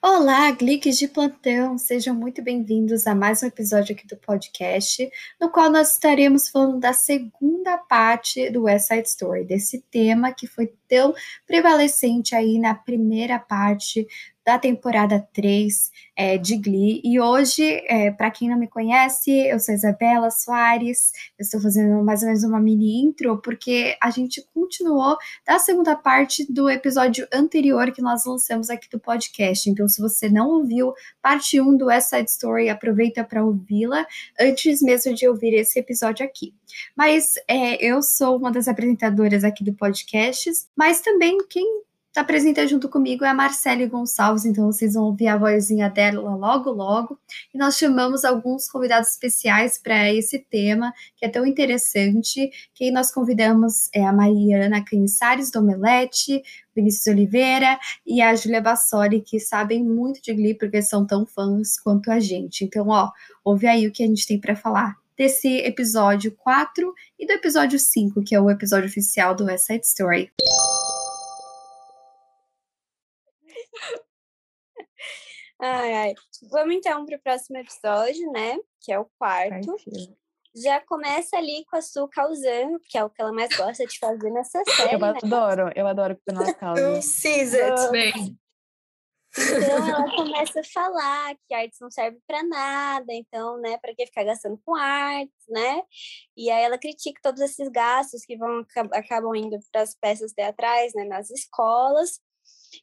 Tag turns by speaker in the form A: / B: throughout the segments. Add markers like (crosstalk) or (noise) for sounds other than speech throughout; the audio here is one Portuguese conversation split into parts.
A: Olá, Gliques de plantão, sejam muito bem-vindos a mais um episódio aqui do podcast, no qual nós estaremos falando da segunda parte do West Side Story, desse tema que foi tão prevalecente aí na primeira parte da temporada 3 é, de Glee. E hoje, é, para quem não me conhece, eu sou Isabela Soares, eu estou fazendo mais ou menos uma mini intro, porque a gente continuou da segunda parte do episódio anterior que nós lançamos aqui do podcast. Então, se você não ouviu parte 1 do West Side Story, aproveita para ouvi-la antes mesmo de ouvir esse episódio aqui. Mas é, eu sou uma das apresentadoras aqui do podcast, mas também quem está presente junto comigo é a Marcele Gonçalves, então vocês vão ouvir a vozinha dela logo, logo. E nós chamamos alguns convidados especiais para esse tema, que é tão interessante. Quem nós convidamos é a Mariana Cansares do Omelete, Vinícius Oliveira e a Júlia Bassoli, que sabem muito de Glee, porque são tão fãs quanto a gente. Então, ó, ouve aí o que a gente tem para falar desse episódio 4 e do episódio 5, que é o episódio oficial do West Side Story.
B: Ai, ai. Vamos então para o próximo episódio, né? Que é o quarto. Já começa ali com a Su causando, que é o que ela mais gosta de fazer nessa (laughs) série.
C: Eu
B: né?
C: adoro, eu adoro que ela causa.
A: It.
D: Bem,
B: Então ela começa a falar que artes não serve para nada, então, né, para que ficar gastando com artes, né? E aí ela critica todos esses gastos que vão acabam indo para as peças teatrais, né, nas escolas.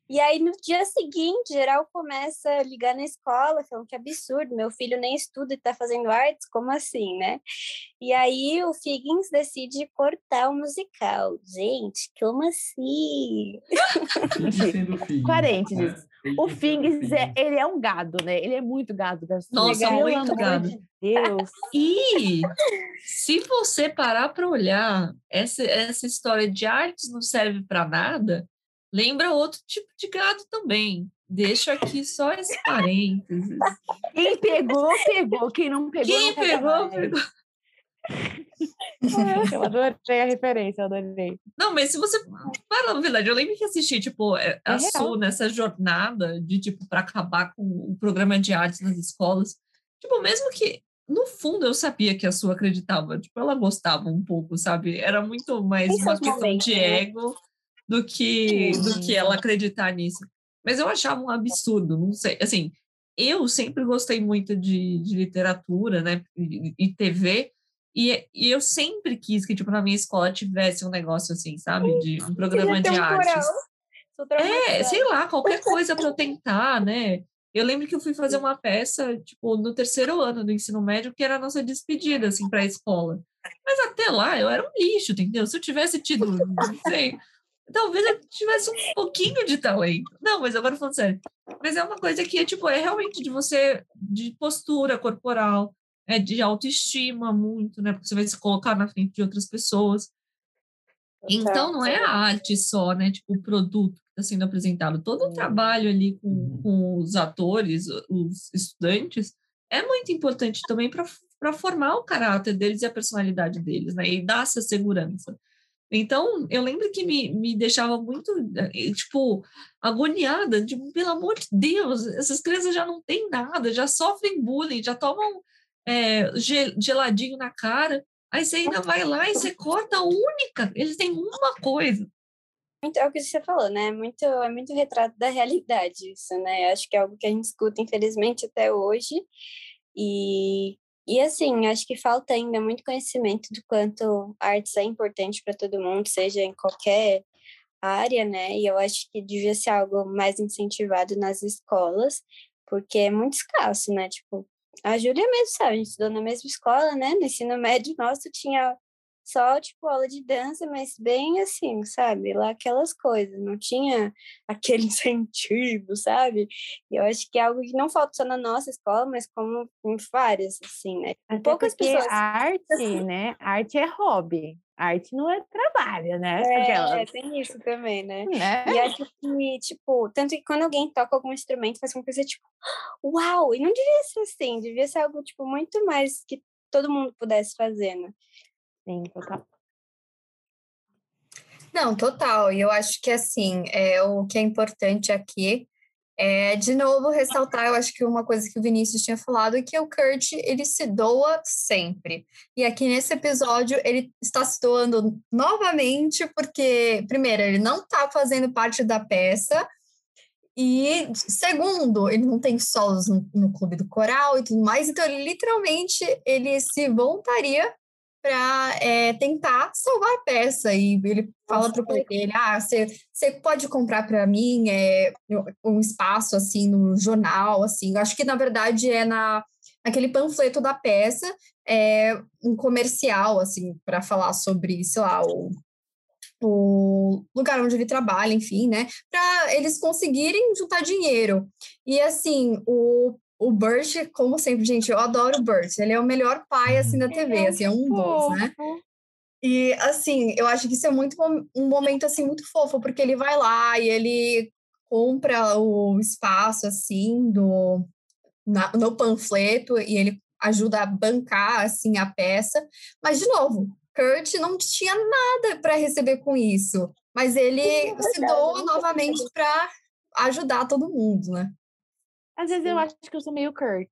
B: E aí, no dia seguinte, geral começa a ligar na escola, falando que absurdo, meu filho nem estuda e está fazendo artes, como assim, né? E aí o Figgins decide cortar o musical. Gente, como assim? (laughs)
C: Parênteses. O Fings, é, ele é um gado, né? Ele é muito gado. Da
D: Nossa, muito gado.
C: De Deus.
D: E se você parar para olhar essa, essa história de artes não serve para nada, lembra outro tipo de gado também. Deixo aqui só esse parênteses.
C: Quem pegou, pegou. Quem não pegou,
D: Quem
C: não pegou.
D: pegou. (laughs)
C: Eu adorei a referência, eu adorei.
D: Não, mas se você. Para, na verdade, eu lembro que assisti, tipo, é, a
C: É real.
D: Su nessa jornada de, tipo, para acabar com o programa de artes nas escolas. Tipo, mesmo que. No fundo, eu sabia que a Su acreditava. Tipo, ela gostava um pouco, sabe? Era muito mais
B: Tem
D: uma questão
B: momentos,
D: de
B: né?
D: ego do que, do que ela acreditar nisso. Mas eu achava um absurdo, não sei. Assim, eu sempre gostei muito de, de literatura, né? E, e TV. E, e eu sempre quis que, tipo, na minha escola tivesse um negócio assim, sabe? De um programa de artes. É, sei lá, qualquer coisa para eu (laughs) tentar, né? Eu lembro que eu fui fazer uma peça, tipo, no terceiro ano do ensino médio, que era a nossa despedida, assim, para a escola. Mas até lá eu era um lixo, entendeu? Se eu tivesse tido, não sei, talvez eu tivesse um pouquinho de talento. Não, mas agora falando sério. Mas é uma coisa que, tipo, é realmente de você, de postura corporal, é de autoestima muito, né? Porque você vai se colocar na frente de outras pessoas. Então, não é a arte só, né? Tipo, o produto que está sendo apresentado. Todo o trabalho ali com, com os atores, os estudantes, é muito importante também para formar o caráter deles e a personalidade deles, né? E dar essa segurança. Então, eu lembro que me, me deixava muito, eh, tipo, agoniada, tipo, pelo amor de Deus, essas crianças já não têm nada, já sofrem bullying, já tomam é, gel- geladinho na cara, aí você ainda vai lá e você corta a única, eles têm uma coisa.
B: Muito, é o que você falou, né? Muito, é muito retrato da realidade isso, né? Acho que é algo que a gente escuta, infelizmente, até hoje. E, e assim, acho que falta ainda muito conhecimento do quanto a artes é importante para todo mundo, seja em qualquer área, né? E eu acho que devia ser algo mais incentivado nas escolas, porque é muito escasso, né? Tipo, a Júlia mesmo sabe, a gente estudou na mesma escola, né? No ensino médio nosso tinha só, tipo, aula de dança, mas bem assim, sabe? Lá aquelas coisas, não tinha (laughs) aquele incentivo, sabe? E eu acho que é algo que não falta só na nossa escola, mas como em várias, assim, né?
C: Até
B: Poucas pessoas-
C: A arte, (laughs) né? A arte é hobby. Arte não é trabalho, né?
B: É, tem isso também, né?
C: né?
B: E acho que, tipo, tanto que quando alguém toca algum instrumento, faz uma coisa tipo, uau! E não devia ser assim, devia ser algo, tipo, muito mais que todo mundo pudesse fazer, né?
C: Sim, total.
A: Não, total. E eu acho que assim, é, o que é importante aqui é, de novo, ressaltar, eu acho que uma coisa que o Vinícius tinha falado é que o Kurt, ele se doa sempre. E aqui nesse episódio, ele está se doando novamente, porque, primeiro, ele não está fazendo parte da peça, e, segundo, ele não tem solos no, no, clube do coral e tudo mais, então ele literalmente ele se voluntaria para é, tentar salvar a peça. E ele fala para o pai dele: Ah, você pode comprar para mim é, um espaço assim no jornal, assim. Acho que na verdade é na aquele panfleto da peça, é um comercial assim para falar sobre, sei lá, o o lugar onde ele trabalha, enfim, né, para eles conseguirem juntar dinheiro. E assim, o o Burt, como sempre, gente, eu adoro o Burt. Ele é o melhor pai, assim, da TV, é assim, é um dos, né? E, assim, eu acho que isso é muito um momento, assim, muito fofo, porque ele vai lá e ele compra o espaço, assim, do, na, no panfleto e ele ajuda a bancar, assim, a peça. Mas, de novo, Kurt não tinha nada para receber com isso, mas ele é se doa novamente para ajudar todo mundo, né?
C: Às vezes eu acho que eu sou meio Kurt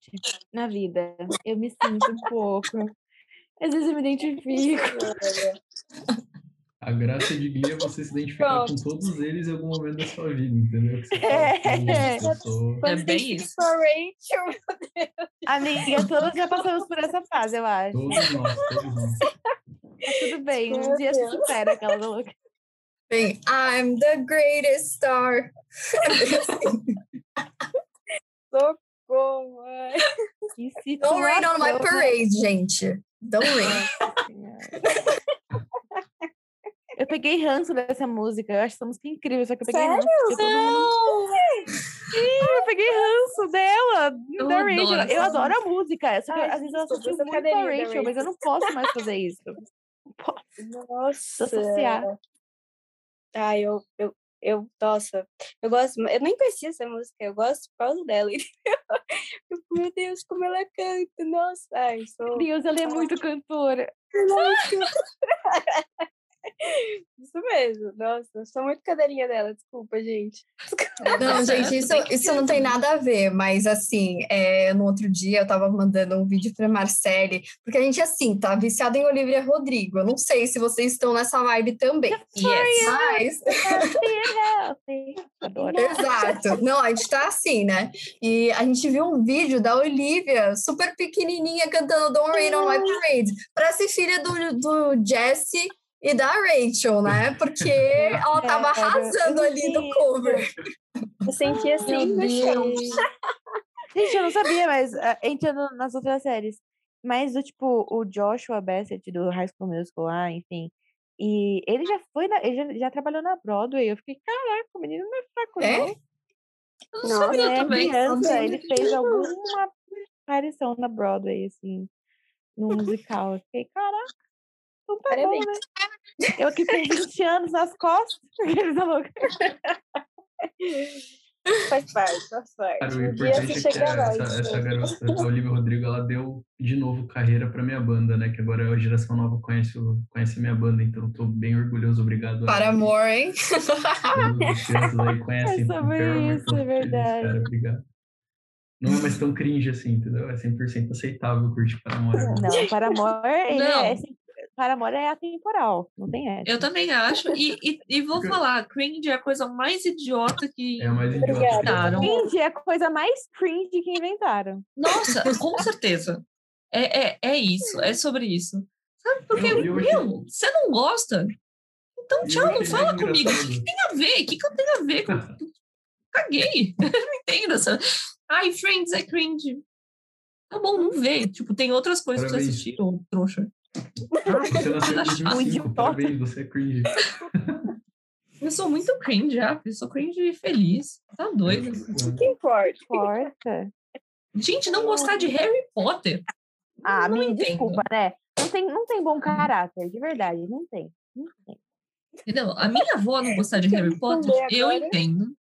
C: na vida. Eu me sinto um pouco. Às vezes eu me identifico. (laughs)
E: A graça de Glee é você se identificar Pronto. com todos eles em algum momento da sua vida, entendeu? Você
C: é,
D: fala, (laughs) é bem isso.
B: Rachel, meu Deus. (laughs)
C: Amiga, todos já passamos por essa fase, eu acho.
E: Todos nós, todos nós.
C: Tudo bem, um dia se supera aquela louca.
A: Bem, I'm the greatest star.
B: Socorro,
A: Don't rain on my parade, gente. Don't rain.
C: Eu peguei ranço dessa música. Eu acho essa música incrível, só que eu peguei
B: Sério?
C: ranço. Mundo... Sim, eu peguei ranço dela, eu da Rachel. Adoro eu adoro a música. Só que Ai, às vezes eu assisto muito a Rachel, mas eu não posso mais fazer isso. Não posso.
B: Nossa.
C: Associar.
B: Ah, eu, eu, eu, nossa, eu gosto, eu nem conhecia essa música, eu gosto por causa dela, (laughs) Eu, meu Deus, como ela canta, nossa, ai, sou...
C: Meu Deus, ela é muito cantora. (laughs) (laughs)
B: Isso mesmo, nossa, eu sou muito cadeirinha dela, desculpa, gente.
A: Não, gente, isso, isso não tem nada a ver, mas assim, é, no outro dia eu tava mandando um vídeo pra Marcele, porque a gente, assim, tá viciado em Olivia Rodrigo. Eu não sei se vocês estão nessa vibe também.
C: Yes,
A: mas... Exato. Não, a gente tá assim, né? E a gente viu um vídeo da Olivia, super pequenininha, cantando Don't Rain on My Parade, ser filha do, do Jesse e da Rachel, né? Porque (laughs) ela tava arrasando ali no cover.
B: Eu senti assim no chão.
C: Gente, eu não sabia, mas uh, entrando nas outras séries. Mas o tipo, o Joshua Bassett do High School Musical lá, enfim. E ele já foi, na, ele já, já, trabalhou na Broadway. Eu fiquei, caraca, o menino não é fraco,
A: é?
C: não.
D: Eu não sabia
C: é
D: também.
C: Criança, ele fez alguma aparição na Broadway, assim, no musical. Eu fiquei, caraca. Então tá Parabéns. bom, né? Eu aqui com 20 anos nas costas. (laughs)
B: Faz parte, faz parte.
E: Cara, o importante é que essa, essa garota, (laughs) a Olivia Rodrigo, ela deu de novo carreira para minha banda, né? Que agora a geração nova conhece, conhece a minha banda, então eu tô bem orgulhoso, obrigado.
A: Para amor, hein?
E: Todos aí conhecem.
C: É sobre isso, é verdade.
E: Cara, obrigado. Não é mais tão cringe assim, entendeu? É 100% aceitável curtir Paramore.
C: Não, Paramore, ele não. é Paramore é atemporal, não tem essa.
D: Eu também acho. E, e, (laughs) e vou falar, cringe é a coisa mais idiota que
E: é mais idiota
D: inventaram.
C: Cringe é a coisa mais cringe que inventaram.
D: Nossa, com certeza. É, é, é isso, é sobre isso. Sabe? Porque, eu, eu meu, você não gosta? Então, tchau, não fala comigo. O que tem a ver? O que, que eu tenho a ver com. (laughs) Caguei. (laughs) não entendo essa. Ai, Friends é cringe. Tá bom, não vê. Tipo, tem outras coisas Parabéns. pra assistir, ô trouxa.
E: Ah, você nasceu em 2005, parabéns, você é cringe.
D: Eu sou muito cringe, já. Eu sou cringe feliz. Tá doido.
B: O que importa?
C: Importa.
D: Gente, não gostar de Harry Potter.
C: Ah, não me entendo. desculpa, né? Não tem, não tem bom caráter, de verdade, não tem. Não tem.
D: Entendeu? A minha avó não gostar de Harry Potter, eu entendo.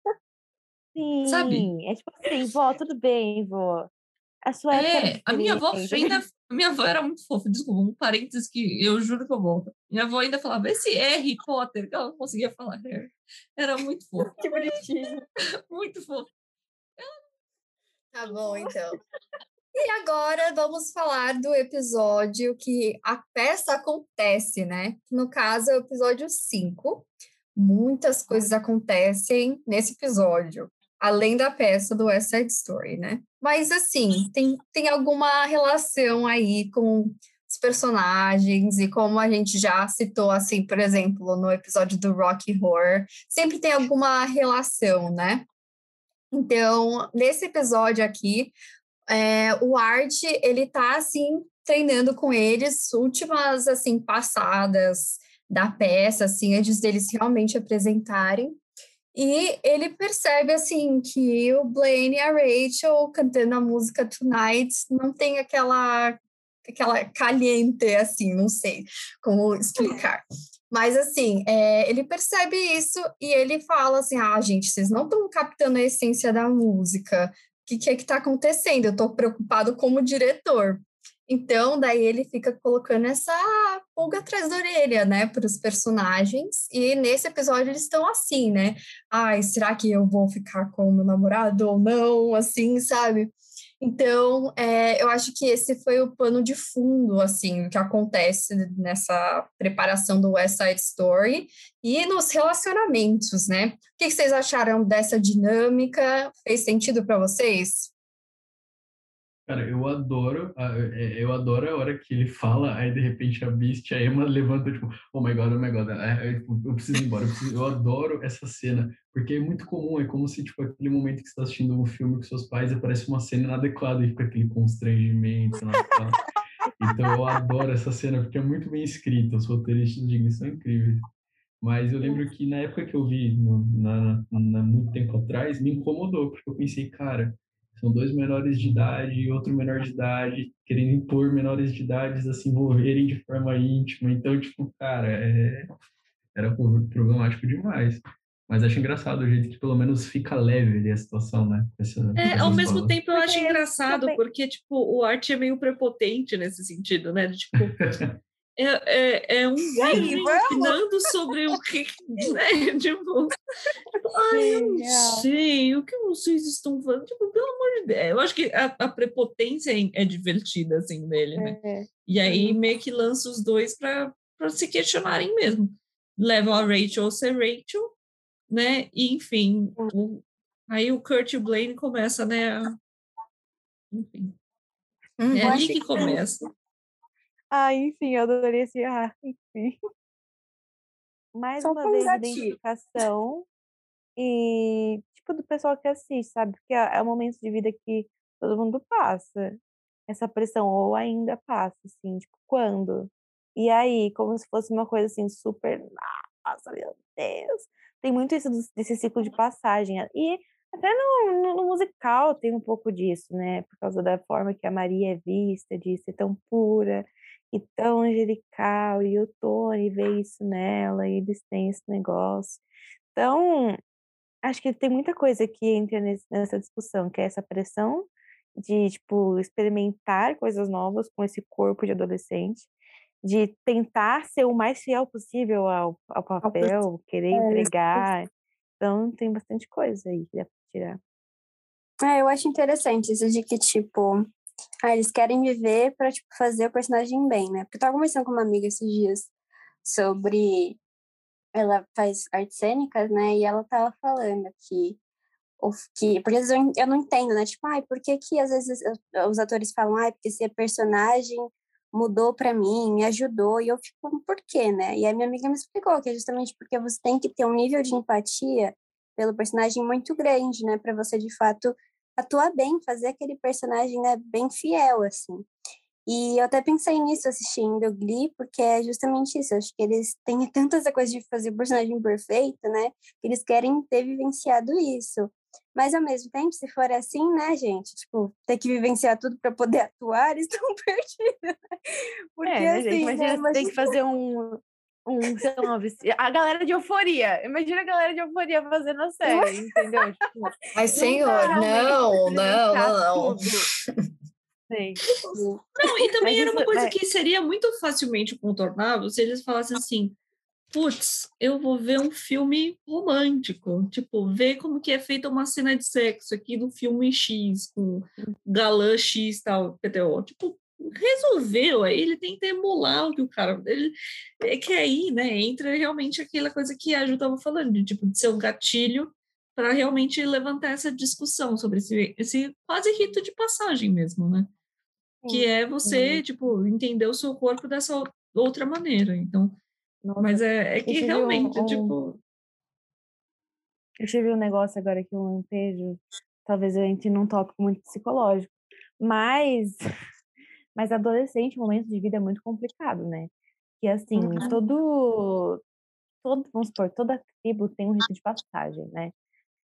C: Sim,
D: Sabe?
C: é tipo assim, vó, tudo bem, vó. A sua
D: é, a minha avó ainda. Minha avó era muito fofa, desculpa, um parênteses que eu juro que eu volto. Minha avó ainda falava esse Harry Potter, que ela não conseguia falar Harry. Era muito fofo.
B: Que bonitinho. (laughs)
D: muito fofo.
A: Tá bom, então. E agora vamos falar do episódio que a peça acontece, né? No caso, é o episódio 5. Muitas coisas acontecem nesse episódio, além da peça do West Side Story, né? Mas, assim, tem, tem alguma relação aí com os personagens e como a gente já citou, assim, por exemplo, no episódio do Rocky Horror, sempre tem alguma relação, né? Então, nesse episódio aqui, é, o Art, ele tá, assim, treinando com eles, últimas, assim, passadas da peça, assim, antes deles realmente apresentarem. E ele percebe, assim, que o Blaine e a Rachel cantando a música Tonight não tem aquela aquela caliente, assim, não sei como explicar. Mas, assim, é, ele percebe isso e ele fala assim, ah, gente, vocês não estão captando a essência da música, o que, que é que está acontecendo? Eu estou preocupado como diretor. Então, daí ele fica colocando essa pulga atrás da orelha, né, para os personagens. E nesse episódio eles estão assim, né? Ai, será que eu vou ficar com o meu namorado ou não? Assim, sabe? Então, é, eu acho que esse foi o pano de fundo, assim, que acontece nessa preparação do West Side Story e nos relacionamentos, né? O que vocês acharam dessa dinâmica? Fez sentido para vocês?
E: Cara, eu adoro, é, eu adoro a hora que ele fala, aí de repente a Beast, a Emma levanta, tipo, oh my god, oh my god, é, tipo, eu preciso ir embora, eu, preciso, eu, adoro essa cena, porque é muito comum, é como se, tipo, aquele momento que você está assistindo um filme com seus pais, aparece uma cena inadequada e fica aquele constrangimento Então eu adoro essa cena, porque é muito bem escrita, os roteiristas de são incríveis. Mas eu lembro que na época que eu vi, no, na, na, muito tempo atrás, me incomodou, porque eu pensei, cara, são dois menores de idade e outro menor de idade, querendo impor menores de idade a se envolverem de forma íntima. Então, tipo, cara, é... era problemático demais. Mas acho engraçado o jeito que pelo menos fica leve ali a situação, né?
D: Essa, é, ao mesmo tempo eu acho engraçado, porque, tipo, o arte é meio prepotente nesse sentido, né? Tipo, (laughs) é, é, é um livro ensinando sobre o que, (laughs) né? Tipo, ai, eu não sei, o que vocês estão falando? Tipo, pelo amor de Deus. Eu acho que a, a prepotência é, é divertida, assim, nele, né? É. E aí meio que lança os dois para se questionarem mesmo. Levam a Rachel a ser Rachel, né? E, enfim, o, aí o Kurt e o Blaine começa, né? A, enfim. Hum, é ali que começa.
C: Ah, enfim, eu adorei esse. Ah, enfim. Mais uma vez, identificação e, tipo, do pessoal que assiste, sabe? Porque é, é um momento de vida que todo mundo passa. Essa pressão, ou ainda passa, assim, tipo, quando? E aí, como se fosse uma coisa assim, super. Nossa, meu Deus! Tem muito isso desse ciclo de passagem. E até no, no, no, musical tem um pouco disso, né? Por causa da forma que a Maria é vista, de ser tão pura e tão angelical, e o Tony vê isso nela, e eles têm esse negócio. Então, acho que tem muita coisa que entra nessa discussão, que é essa pressão de, tipo, experimentar coisas novas com esse corpo de adolescente, de tentar ser o mais fiel possível ao, ao papel, querer é, entregar. Então, tem bastante coisa aí que dá pra tirar.
B: É, eu acho interessante isso de que, tipo, ah, eles querem viver para tipo, fazer o personagem bem, né? Porque eu tava conversando com uma amiga esses dias sobre. Ela faz artes cênicas, né? E ela tava falando que. que porque às vezes eu, não entendo, né? Tipo, ai, por que, que às vezes os atores falam, ai, porque esse personagem mudou para mim, me ajudou, e eu fico, por quê, né? E a minha amiga me explicou que é justamente porque você tem que ter um nível de empatia pelo personagem muito grande, né? Para você de fato atuar bem, fazer aquele personagem né, bem fiel, assim. E eu até pensei nisso assistindo Glee, porque é justamente isso. Eu acho que eles têm (laughs) tanta essa coisa de fazer o personagem perfeito, né? Que eles querem ter vivenciado isso. Mas ao mesmo tempo, se for assim, né, gente? Tipo, ter que vivenciar tudo para poder (laughs) atuar, eles estão (laughs) perdidos. Né?
C: Porque é, né, assim, gente, imagina, né, tem que fazer um, um, sei lá, a galera de euforia. Imagina a galera de euforia fazendo a série, entendeu? Tipo,
A: Mas, senhor, não, não, não, não.
C: sei.
D: Não, e também
C: Mas
D: era uma coisa
C: mas-
D: que seria muito facilmente contornável se eles falassem assim, putz, eu vou ver um filme romântico, tipo, ver como que é feita uma cena de sexo aqui do filme X, com galã X e tal, PTO. Tipo, resolveu, aí ele tenta emular o que o cara... Ele, é que aí, né, entra realmente aquela coisa que a Ju estava falando, de, tipo, de ser um gatilho para realmente levantar essa discussão sobre esse, esse quase rito de passagem mesmo, né? Que é você, tipo, entender o seu corpo dessa ou- outra maneira. Então,
C: Nossa,
D: mas é, é
C: eu
D: que
C: tive um-
D: realmente,
C: um-
D: tipo,
C: Eu tive um negócio agora que um lampejo, talvez eu entre num tópico muito psicológico, mas (laughs) mas adolescente, momento de vida é muito complicado, né? Que assim,
B: Uhum.
C: todo todo, vamos supor, toda tribo tem um rito de passagem, né?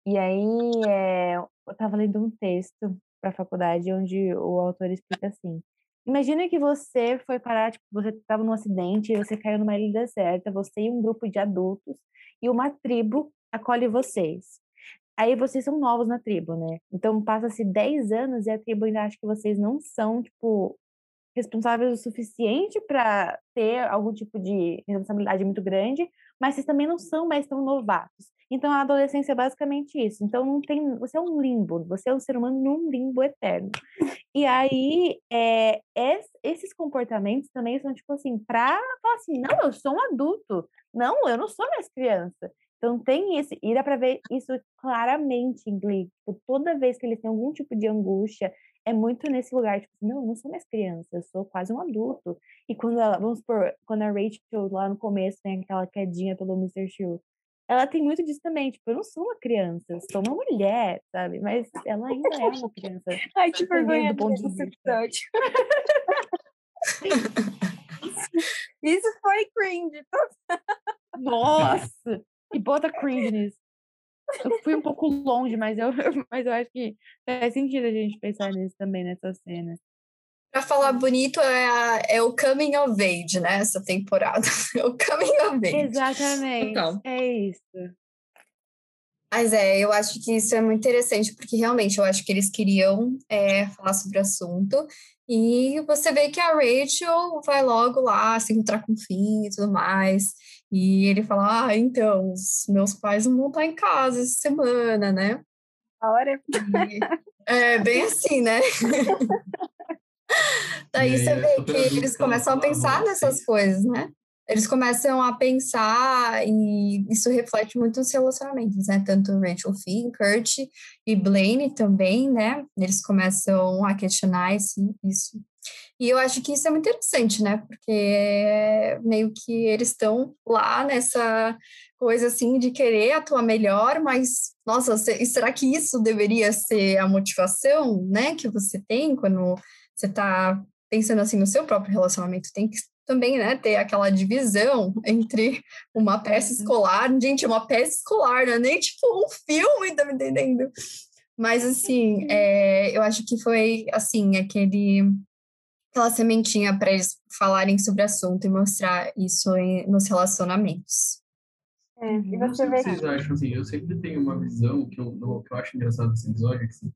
C: E aí, é, eu tava lendo um texto para a faculdade onde o autor explica assim: Imagina que você foi parar, tipo, você estava num acidente você caiu numa ilha deserta, você e um grupo de adultos, e uma tribo acolhe vocês. Aí vocês são novos na tribo, né? Então passa-se 10 anos e a tribo ainda acha que vocês não são, tipo, responsáveis o suficiente para ter algum tipo de responsabilidade muito grande, mas vocês também não são mais tão novatos. Então a adolescência é basicamente isso. Então não tem, você é um limbo, você é um ser humano num limbo eterno. E aí é, es- esses comportamentos também são tipo assim, para falar assim, não, eu sou um adulto, não, eu não sou mais criança. Então tem esse, e dá para ver isso claramente em Glee. Tipo, toda vez que eles têm algum tipo de angústia, é muito nesse lugar, tipo, não, eu não sou mais criança, eu sou quase um adulto. E quando ela, vamos supor, quando a Rachel lá no começo tem aquela quedinha pelo Mr. Shield, ela tem muito disso também, tipo, eu não sou uma criança, eu sou uma mulher, sabe? Mas ela ainda é uma criança.
B: Ai, que vergonha
C: do ponto de vista. (laughs) (laughs)
B: episódio. Isso foi cringe.
C: Nossa! E bota cringe nisso. Eu fui um pouco longe, mas eu, (laughs) mas eu acho que faz sentido a gente pensar nisso também, nessa cena.
A: Pra falar bonito, é, a- é o coming of age, né? Essa temporada. (laughs) É o coming of age.
C: Exatamente.
D: Total.
C: É isso.
A: Mas é, eu acho que isso é muito interessante, porque realmente eu acho que eles queriam é, falar sobre o assunto. E você vê que a Rachel vai logo lá se encontrar com o Finn e tudo mais. E ele fala: Ah, então, os meus pais não vão estar em casa essa semana, né?
B: A hora
A: E é bem assim, né? (laughs) Daí
E: aí
A: você
E: é
A: vê que eles
E: ela
A: começam a
E: fala, "Ah,
A: pensar nessas
E: vocês."
A: coisas, né? Eles começam a pensar e isso reflete muito nos relacionamentos, né? Tanto Rachel Finn, Kurt e Blaine também, né? Eles começam a questionar esse, isso. E eu acho que isso é muito interessante, né? Porque meio que eles estão lá nessa coisa assim de querer atuar melhor, mas nossa, se- será que isso deveria ser a motivação, né, que você tem quando você está pensando assim no seu próprio relacionamento? Tem que também, né, ter aquela divisão entre uma peça escolar, gente, é uma peça escolar, não é nem tipo um filme, tá me entendendo? Mas assim, é, eu acho que foi assim, aquele aquela sementinha para eles falarem sobre o assunto e mostrar isso em- nos relacionamentos.
B: É, e
E: Não
B: você vê
E: que vocês acham, assim, eu sempre tenho uma visão que eu, que eu acho engraçado desse episódio, é que assim,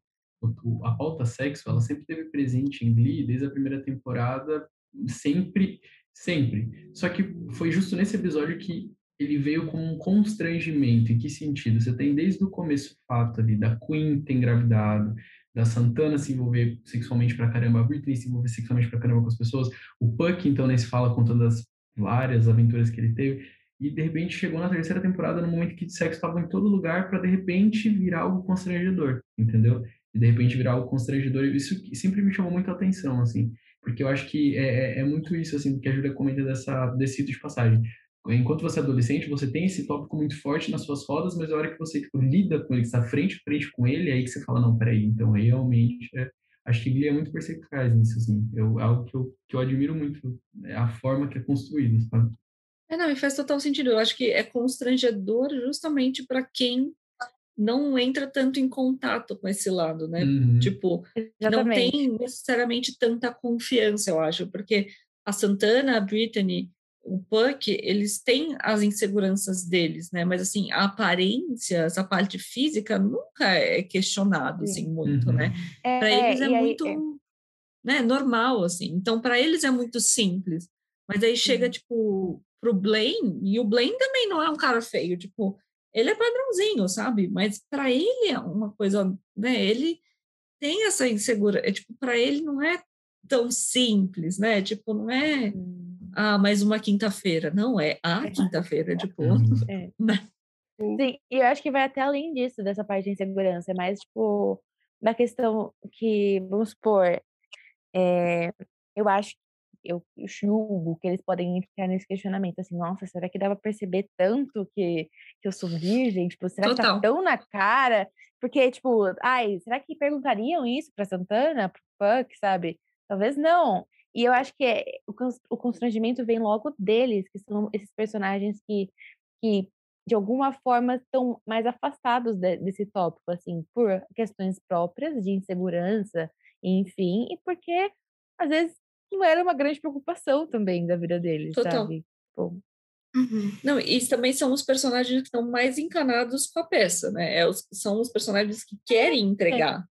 E: a pauta sexo, ela sempre esteve presente em Glee desde a primeira temporada, sempre, sempre. Só que foi justo nesse episódio que ele veio com um constrangimento. Em que sentido? Você tem desde o começo o fato ali da Queen ter engravidado, da Santana se envolver sexualmente pra caramba, a Britney se envolver sexualmente pra caramba com as pessoas, o Puck, então, nesse fala contando as várias aventuras que ele teve, e de repente chegou na terceira temporada no momento que o sexo estava em todo lugar para de repente virar algo constrangedor, entendeu? E de repente virar algo constrangedor, e isso sempre me chamou muito a atenção, assim, porque eu acho que é, é- é muito isso, assim, que a Julia comenta dessa, desse de passagem. Enquanto você é adolescente, você tem esse tópico muito forte nas suas rodas, mas a hora que você tipo, lida com ele, está frente a frente com ele, é aí que você fala, não, peraí, então realmente, é... acho que Glee é muito perspicaz nisso, assim, eu, é algo que eu, que eu admiro muito, é a forma que é construída, sabe?
D: É, não, e faz total sentido. Eu acho que é constrangedor justamente para quem não entra tanto em contato com esse lado, né?
E: Uhum.
D: Tipo, não
C: Exatamente.
D: tem necessariamente tanta confiança, eu acho, porque a Santana, a Brittany, o Puck, eles têm as inseguranças deles, né? Mas assim, a aparência, essa parte física nunca é questionado assim muito,
E: Uhum.
D: né?
C: É,
D: Para eles é,
C: aí-
D: muito
C: é-
D: né, normal, assim. Então, para eles é muito simples. Mas aí chega, uhum. tipo, pro Blaine, e o Blaine também não é um cara feio, tipo, ele é padrãozinho, sabe? Mas para ele é uma coisa, né? Ele tem essa insegurança, é, tipo, para ele não é tão simples, né? Tipo, não é hum. Ah, mais uma quinta-feira, não é a é. quinta-feira, tipo, uhum.
C: é. (laughs) né? Sim, e eu acho que vai até além disso, dessa parte de insegurança, é mais, tipo, da questão que, vamos supor, é, eu acho eu julgo que eles podem ficar nesse questionamento, assim, nossa, será que dá pra perceber tanto que, que eu sou virgem? Tipo, será Total. que tá tão na cara? Porque, tipo, ai, será que perguntariam isso pra Santana, pro Puck, sabe? Talvez não. E eu acho que é, o, constrangimento vem logo deles, que são esses personagens que, que de alguma forma, estão mais afastados de, desse tópico, assim, por questões próprias de insegurança, enfim, e porque às vezes não era uma grande preocupação também da vida deles, Total. sabe? Bom.
D: Uhum. Não, e também são os personagens que estão mais encanados com a peça, né? É os, são os personagens que querem entregar.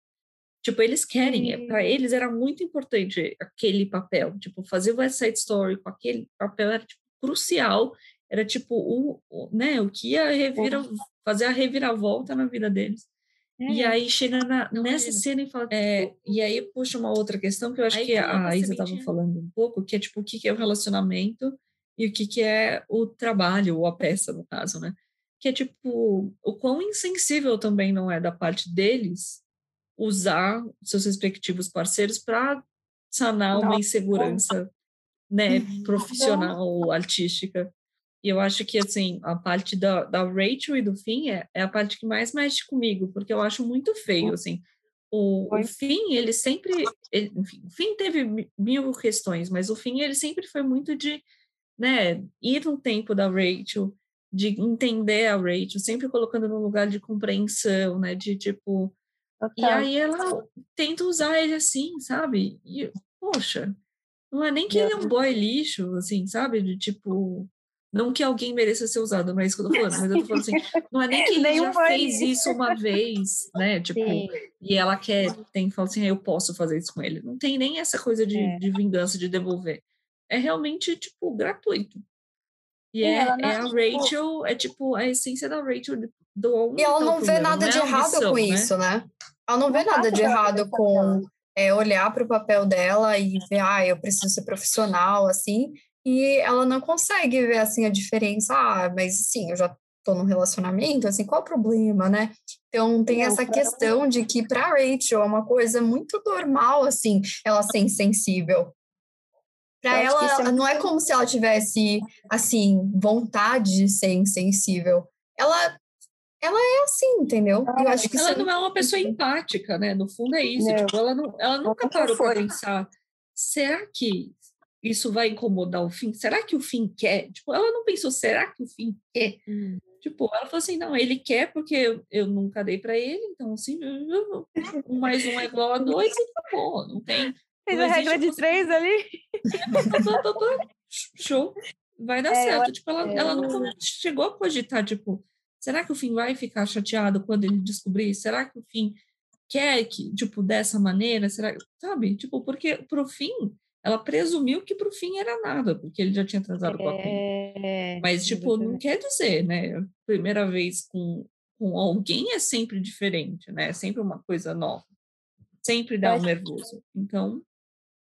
D: Tipo, eles querem, é, para eles era muito importante aquele papel. Tipo, fazer o West Side Story com aquele papel era tipo, crucial. Era tipo o, o, né, o que ia revira, fazer a reviravolta na vida deles. É. E aí chega na, nessa cena e fala. É, e aí puxa uma outra questão que eu acho aí, que a Isa estava falando um pouco, que é tipo o que, que é o relacionamento e o que, que é o trabalho, ou a peça, no caso, né? Que é tipo, o quão insensível também não é da parte deles usar seus respectivos parceiros para sanar uma insegurança né, uhum. profissional, artística. E eu acho que, assim, a parte da, da Rachel e do Finn é, é a parte que mais mexe comigo, porque eu acho muito feio, assim. O, o Finn, ele sempre... Ele, enfim, o Finn teve mil questões, mas o Finn, ele sempre foi muito de, né, ir no tempo da Rachel, de entender a Rachel, sempre colocando no lugar de compreensão, né, de, tipo... E aí ela tenta usar ele assim, sabe? E, poxa, não é nem que ele é um boy lixo, assim, sabe? De tipo, não que alguém mereça ser usado, não é isso que eu tô falando, mas eu tô falando assim, não é nem (laughs) que ele já fez isso uma vez, né? (laughs) Tipo, Sim. e ela quer, tem, fala assim, ah, eu posso fazer isso com ele. Não tem nem essa coisa de, é. de vingança, de devolver. É realmente, tipo, gratuito. E é, é, a Rachel, é tipo a essência da Rachel do
A: E ela não vê nada de errado com né? isso, né? Ela não vê nada de errado com é, olhar para o papel dela e ver, ah, eu preciso ser profissional, assim, e ela não consegue ver assim a diferença. Ah, mas sim, eu já estou num relacionamento, assim, qual o problema, né? Então tem essa questão de que para Rachel é uma coisa muito normal assim, ela ser insensível. Para ela, é não é como se ela tivesse assim vontade de ser insensível. Ela ela é assim, entendeu?
D: Eu acho que ela é não é uma pessoa empática, né? No fundo é isso. Tipo, ela, não, ela nunca parou para pensar. Será que isso vai incomodar o fim? Será que o fim quer? Tipo, ela não pensou, será que o fim quer? Hum. Tipo, ela falou assim, não, ele quer porque eu, eu nunca dei para ele, então assim, um mais um é igual a dois e acabou, não tem...
C: Fez a regra de três ali. (laughs)
D: Show, vai dar é, certo. Tipo, ela, ela nunca chegou a cogitar, tipo, será que o fim vai ficar chateado quando ele descobrir? Será que o fim quer que, tipo, dessa maneira? Será, sabe? Tipo, porque pro fim ela presumiu que para o fim era nada, porque ele já tinha transado é... com a Queen. Mas, tipo, não quer dizer, né? Primeira vez com, com alguém é sempre diferente, né? É sempre uma coisa nova. Sempre dá um nervoso. Então.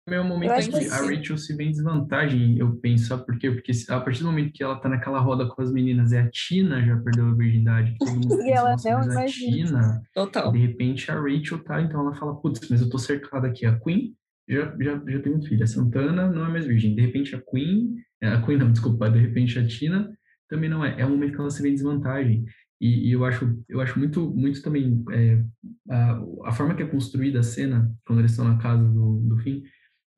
E: É o momento em que, a Rachel se vê em desvantagem, eu penso, sabe por quê? Porque a partir do momento que ela tá naquela roda com as meninas, e a Tina já perdeu a virgindade, todo mundo (laughs)
C: e ela
E: não a Tina, Total. de repente a Rachel tá, então ela fala, putz, mas eu tô cercada aqui, a Queen já, já, já tem um filho. A Santana não é mais virgem. De repente a Queen, é, a Queen não, (laughs) desculpa, de repente a Tina também não é. É um momento que ela se vê em desvantagem. E, e eu acho, eu acho muito, muito também é, a, a forma que é construída a cena quando eles estão na casa do, do fim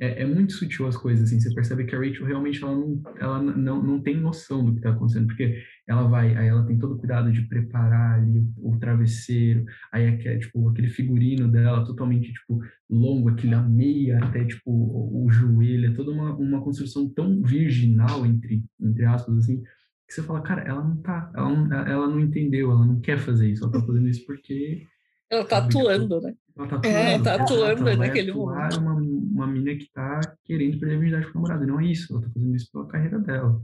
E: é, é, muito sutil as coisas, assim, você percebe que a Rachel realmente ela não, ela não, não tem noção do que está acontecendo, porque ela vai, aí ela tem todo o cuidado de preparar ali o, travesseiro, aí é, tipo, aquele figurino dela totalmente, tipo, longo, aquele a meia até, tipo, o, o joelho, é toda uma, uma construção tão virginal, entre, entre aspas, assim, que você fala, cara, ela não tá, ela não, ela não entendeu, ela não quer fazer isso, ela tá fazendo isso porque
D: Ela tá
E: tipo,
D: atuando, né?
E: Ela tá
A: É.
E: atuando.
D: Ela tá atuando
E: ela vai
D: naquele
E: atuar uma, uma mina que tá querendo perder a virgindade com o namorado. Não é isso, ela tá fazendo isso pela carreira dela.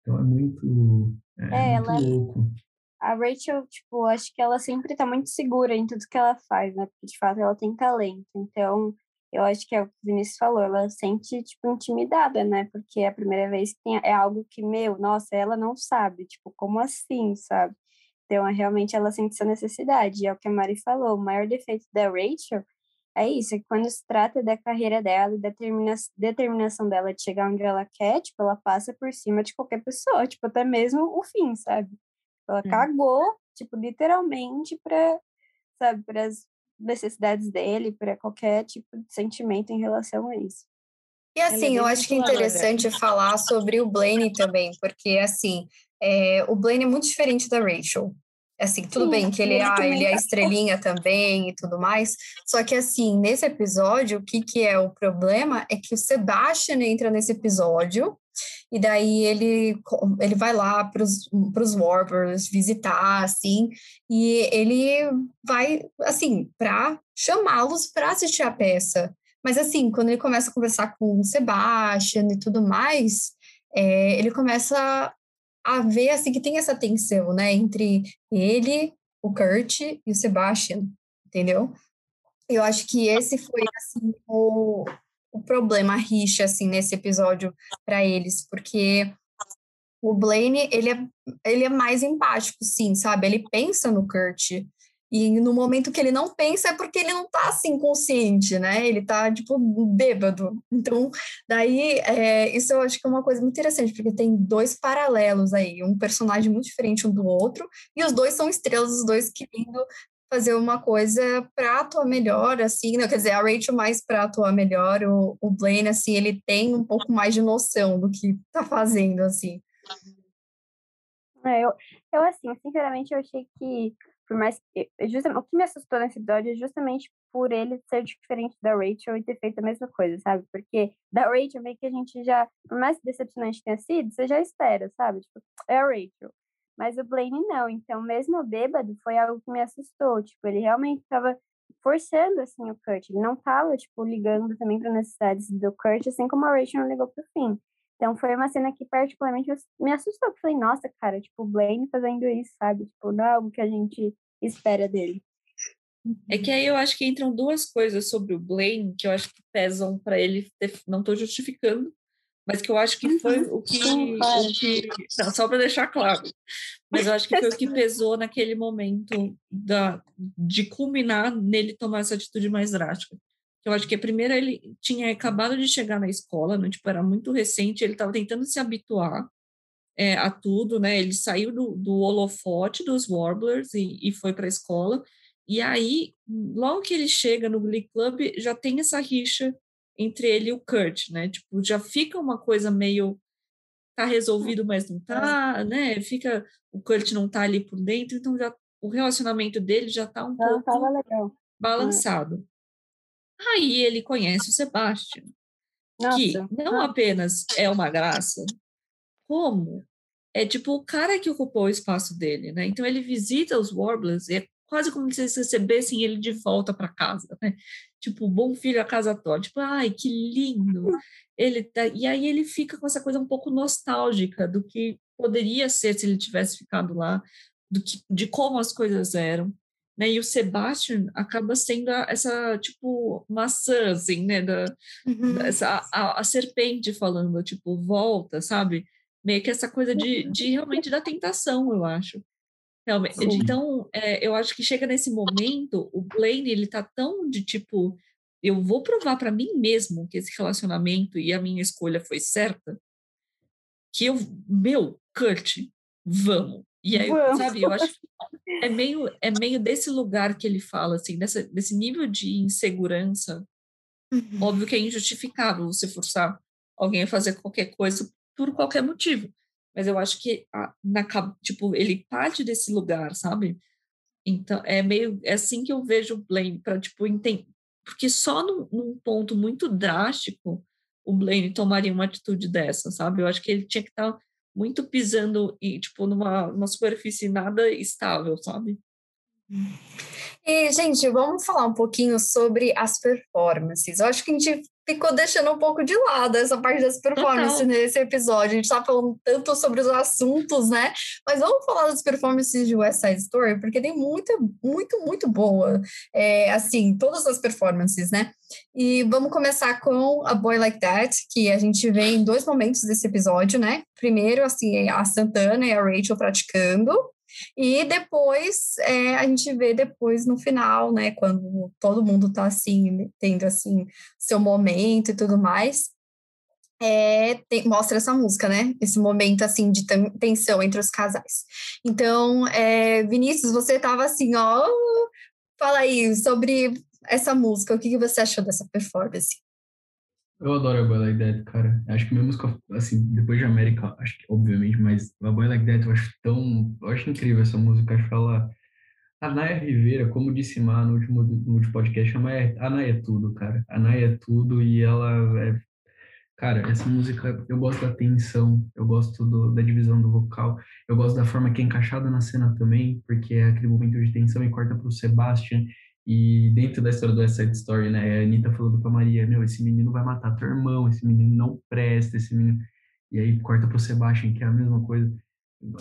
E: Então é muito, é,
B: É,
E: muito
B: ela-
E: louco.
B: A Rachel, tipo, acho que ela sempre tá muito segura em tudo que ela faz, né? Porque, de fato, ela tem talento. Então, eu acho que é o que o Vinícius falou, ela se sente, tipo, intimidada, né? Porque é a primeira vez que tem, é algo que, meu, nossa, ela não sabe. Tipo, como assim, sabe? Então, é, realmente, ela sente essa necessidade. E é o que a Mari falou, o maior defeito da Rachel é isso, é que quando se trata da carreira dela e da determina determinação dela de chegar onde ela quer, tipo, ela passa por cima de qualquer pessoa, (laughs) tipo, até mesmo o fim, sabe? Ela
C: Hum.
B: cagou, tipo, literalmente para, sabe, para as necessidades dele, para qualquer tipo de sentimento em relação a isso.
A: E
C: é
A: assim, eu acho que é
C: manipuladora.
A: interessante falar sobre o Blaine também, porque assim, é, o Blaine é muito diferente da Rachel. Assim, tudo
B: Sim,
A: bem que ele,
B: ele
A: ah, ele é
B: tá-
A: estrelinha também e tudo mais, só que assim, nesse episódio, o que, que é o problema é que o Sebastian entra nesse episódio, e daí ele, ele vai lá para os Warblers visitar, assim, e ele vai, assim, para chamá-los para assistir a peça. Mas assim, quando ele começa a conversar com o Sebastian e tudo mais, é, ele começa a ver assim que tem essa tensão, né, entre ele, o Kurt e o Sebastian, entendeu? Eu acho que esse foi assim o, o problema, a rixa assim nesse episódio para eles, porque o Blaine, ele é, ele é mais empático, sim, sabe? Ele pensa no Kurt. E no momento que ele não pensa é porque ele não tá assim consciente, né? Ele tá, tipo, bêbado. Então, daí, é, isso eu acho que é uma coisa muito interessante, porque tem dois paralelos aí, um personagem muito diferente um do outro, e os dois são estrelas, os dois querendo fazer uma coisa para atuar melhor, assim, né? quer dizer, a Rachel mais para atuar melhor, o, o Blaine, assim, ele tem um pouco mais de noção do que tá fazendo, assim.
B: É, eu, eu, assim, sinceramente, eu achei que, por mais que. Justamente, o que me assustou nesse episódio é justamente por ele ser diferente da Rachel e ter feito a mesma coisa, sabe? Porque da Rachel, meio que a gente já. Por mais decepcionante tenha sido, você já espera, sabe? Tipo, é a Rachel. Mas o Blaine não. Então, mesmo bêbado, foi algo que me assustou. Tipo, ele realmente estava forçando, assim, o Kurt. Ele não estava, tipo, ligando também para necessidades do Kurt, assim como a Rachel não ligou pro fim. Então, foi uma cena que particularmente me assustou. Porque falei, nossa, cara, tipo, o Blaine fazendo isso, sabe? Tipo, não é algo que a gente espera dele.
D: É que aí eu acho que entram duas coisas sobre o Blaine que eu acho que pesam para ele ter, não estou justificando, mas que eu acho que foi o que,
B: Sim, claro.
D: o que (laughs) não, só para deixar claro, mas eu acho que foi o que (laughs) pesou naquele momento da, de culminar nele tomar essa atitude mais drástica. Eu acho que primeiro ele tinha acabado de chegar na escola, né? tipo, era muito recente, ele estava tentando se habituar é, a tudo, né? Ele saiu do, do holofote dos Warblers e, e foi para a escola. E aí, logo que ele chega no Glee Club, já tem essa rixa entre ele e o Kurt, né? Tipo, já fica uma coisa meio tá resolvido, mas não tá, né? Fica o Kurt não tá ali por dentro, então já o relacionamento dele já tá um
B: Não,
D: pouco
B: legal.
D: balançado. Aí ele conhece o Sebastian,
B: Nossa.
D: que não apenas é uma graça, como é tipo o cara que ocupou o espaço dele, né? Então ele visita os Warblers e é quase como se eles recebessem ele de volta para casa, né? Tipo, bom filho a casa toda. Tipo, ai, que lindo. Ele tá... E aí ele fica com essa coisa um pouco nostálgica do que poderia ser se ele tivesse ficado lá, do que, de como as coisas eram. Né? E o Sebastian acaba sendo a, essa, tipo, maçã, assim, né? Da,
A: Uhum.
D: essa, a, a serpente falando, tipo, volta, sabe? Meio que essa coisa de, de realmente da tentação, eu acho. Realmente.
E: Sim.
D: Então, é, eu acho que chega nesse momento, o Blaine, ele tá tão de tipo, eu vou provar para mim mesmo que esse relacionamento e a minha escolha foi certa, que eu, meu, Kurt, vamos. E aí,
B: Vamos.
D: sabe, eu acho que é meio, é meio desse lugar que ele fala, assim, dessa, desse nível de insegurança
A: Uhum.
D: Óbvio que é injustificável você forçar alguém a fazer qualquer coisa por qualquer motivo. Mas eu acho que a, na, tipo, ele parte desse lugar, sabe? Então, é meio é assim que eu vejo o Blaine para tipo entender, porque só num, num ponto muito drástico o Blaine tomaria uma atitude dessa, sabe? Eu acho que ele tinha que estar muito pisando e tipo numa, numa superfície nada estável, sabe?
A: E, gente, vamos falar um pouquinho sobre as performances. Eu acho que a gente ficou deixando um pouco de lado essa parte das performances
D: Total.
A: nesse episódio. A gente tá falando tanto sobre os assuntos, né? Mas vamos falar das performances de West Side Story, porque tem muita, muito, muito boa. É, assim, todas as performances, né? E vamos começar com A Boy Like That, que a gente vê em dois momentos desse episódio, né? Primeiro, assim, a Santana e a Rachel praticando, e depois é, a gente vê depois no final, né, quando todo mundo tá assim, tendo assim seu momento e tudo mais, é, tem- mostra essa música, né? Esse momento assim de ten- tensão entre os casais. Então, é, Vinícius, você tava assim, ó, fala aí sobre essa música, o que, que você achou dessa performance?
E: Eu adoro a Boy Like That, cara. Acho que minha música, assim, depois de América, acho que, obviamente, mas a Boy Like That eu acho tão. Eu acho incrível essa música. Acho que ela. A Naya Rivera, como disse Má no último, no último podcast, a Naya, a Naya é tudo, cara. A Naya é tudo e ela é. Cara, essa música, eu gosto da tensão, eu gosto do, da divisão do vocal, eu gosto da forma que é encaixada na cena também, porque é aquele momento de tensão e corta pro Sebastian. E dentro da história do West Side Story, né, a Anitta falando pra Maria, meu, esse menino vai matar teu irmão, esse menino não presta, esse menino... E aí corta pro Sebastian, que é a mesma coisa.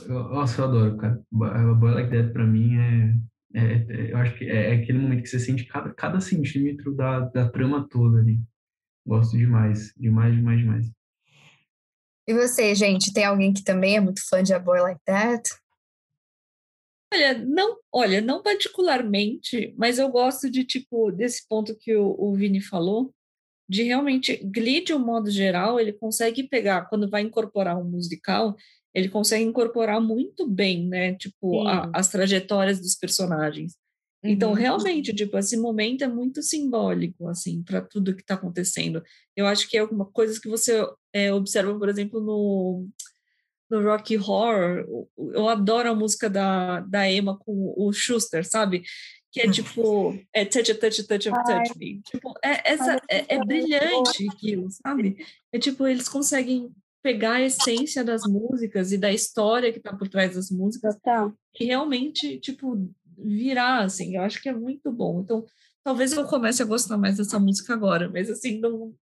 E: Eu, nossa, eu adoro, cara. A Boy Like That, pra mim, é... é- é- eu acho que é, é aquele momento que você sente cada, cada centímetro da, da trama toda ali. Gosto demais, demais, demais, demais.
A: E você, gente, tem alguém que também é muito fã de A Boy Like That?
D: Olha, não, olha, não particularmente, mas eu gosto de tipo desse ponto que o, o Vini falou, de realmente Glee de um modo geral, ele consegue pegar quando vai incorporar um musical, ele consegue incorporar muito bem, né? Tipo a- as trajetórias dos personagens. Então,
C: Uhum.
D: realmente, tipo, esse momento é muito simbólico, assim, para tudo que está acontecendo. Eu acho que é alguma coisa que você é, observa, por exemplo, no, no Rocky Horror. Eu adoro a música da, da Emma com o Schuster, sabe? Que é tipo, é touch, touch, touch, touch me. Tipo, é, essa, é, é brilhante aquilo, sabe? É tipo, eles conseguem pegar a essência das músicas e da história que está por trás das músicas
B: Total.
D: e realmente, tipo, virar, assim, eu acho que é muito bom. Então, talvez eu comece a gostar mais dessa música agora, mas, assim, não,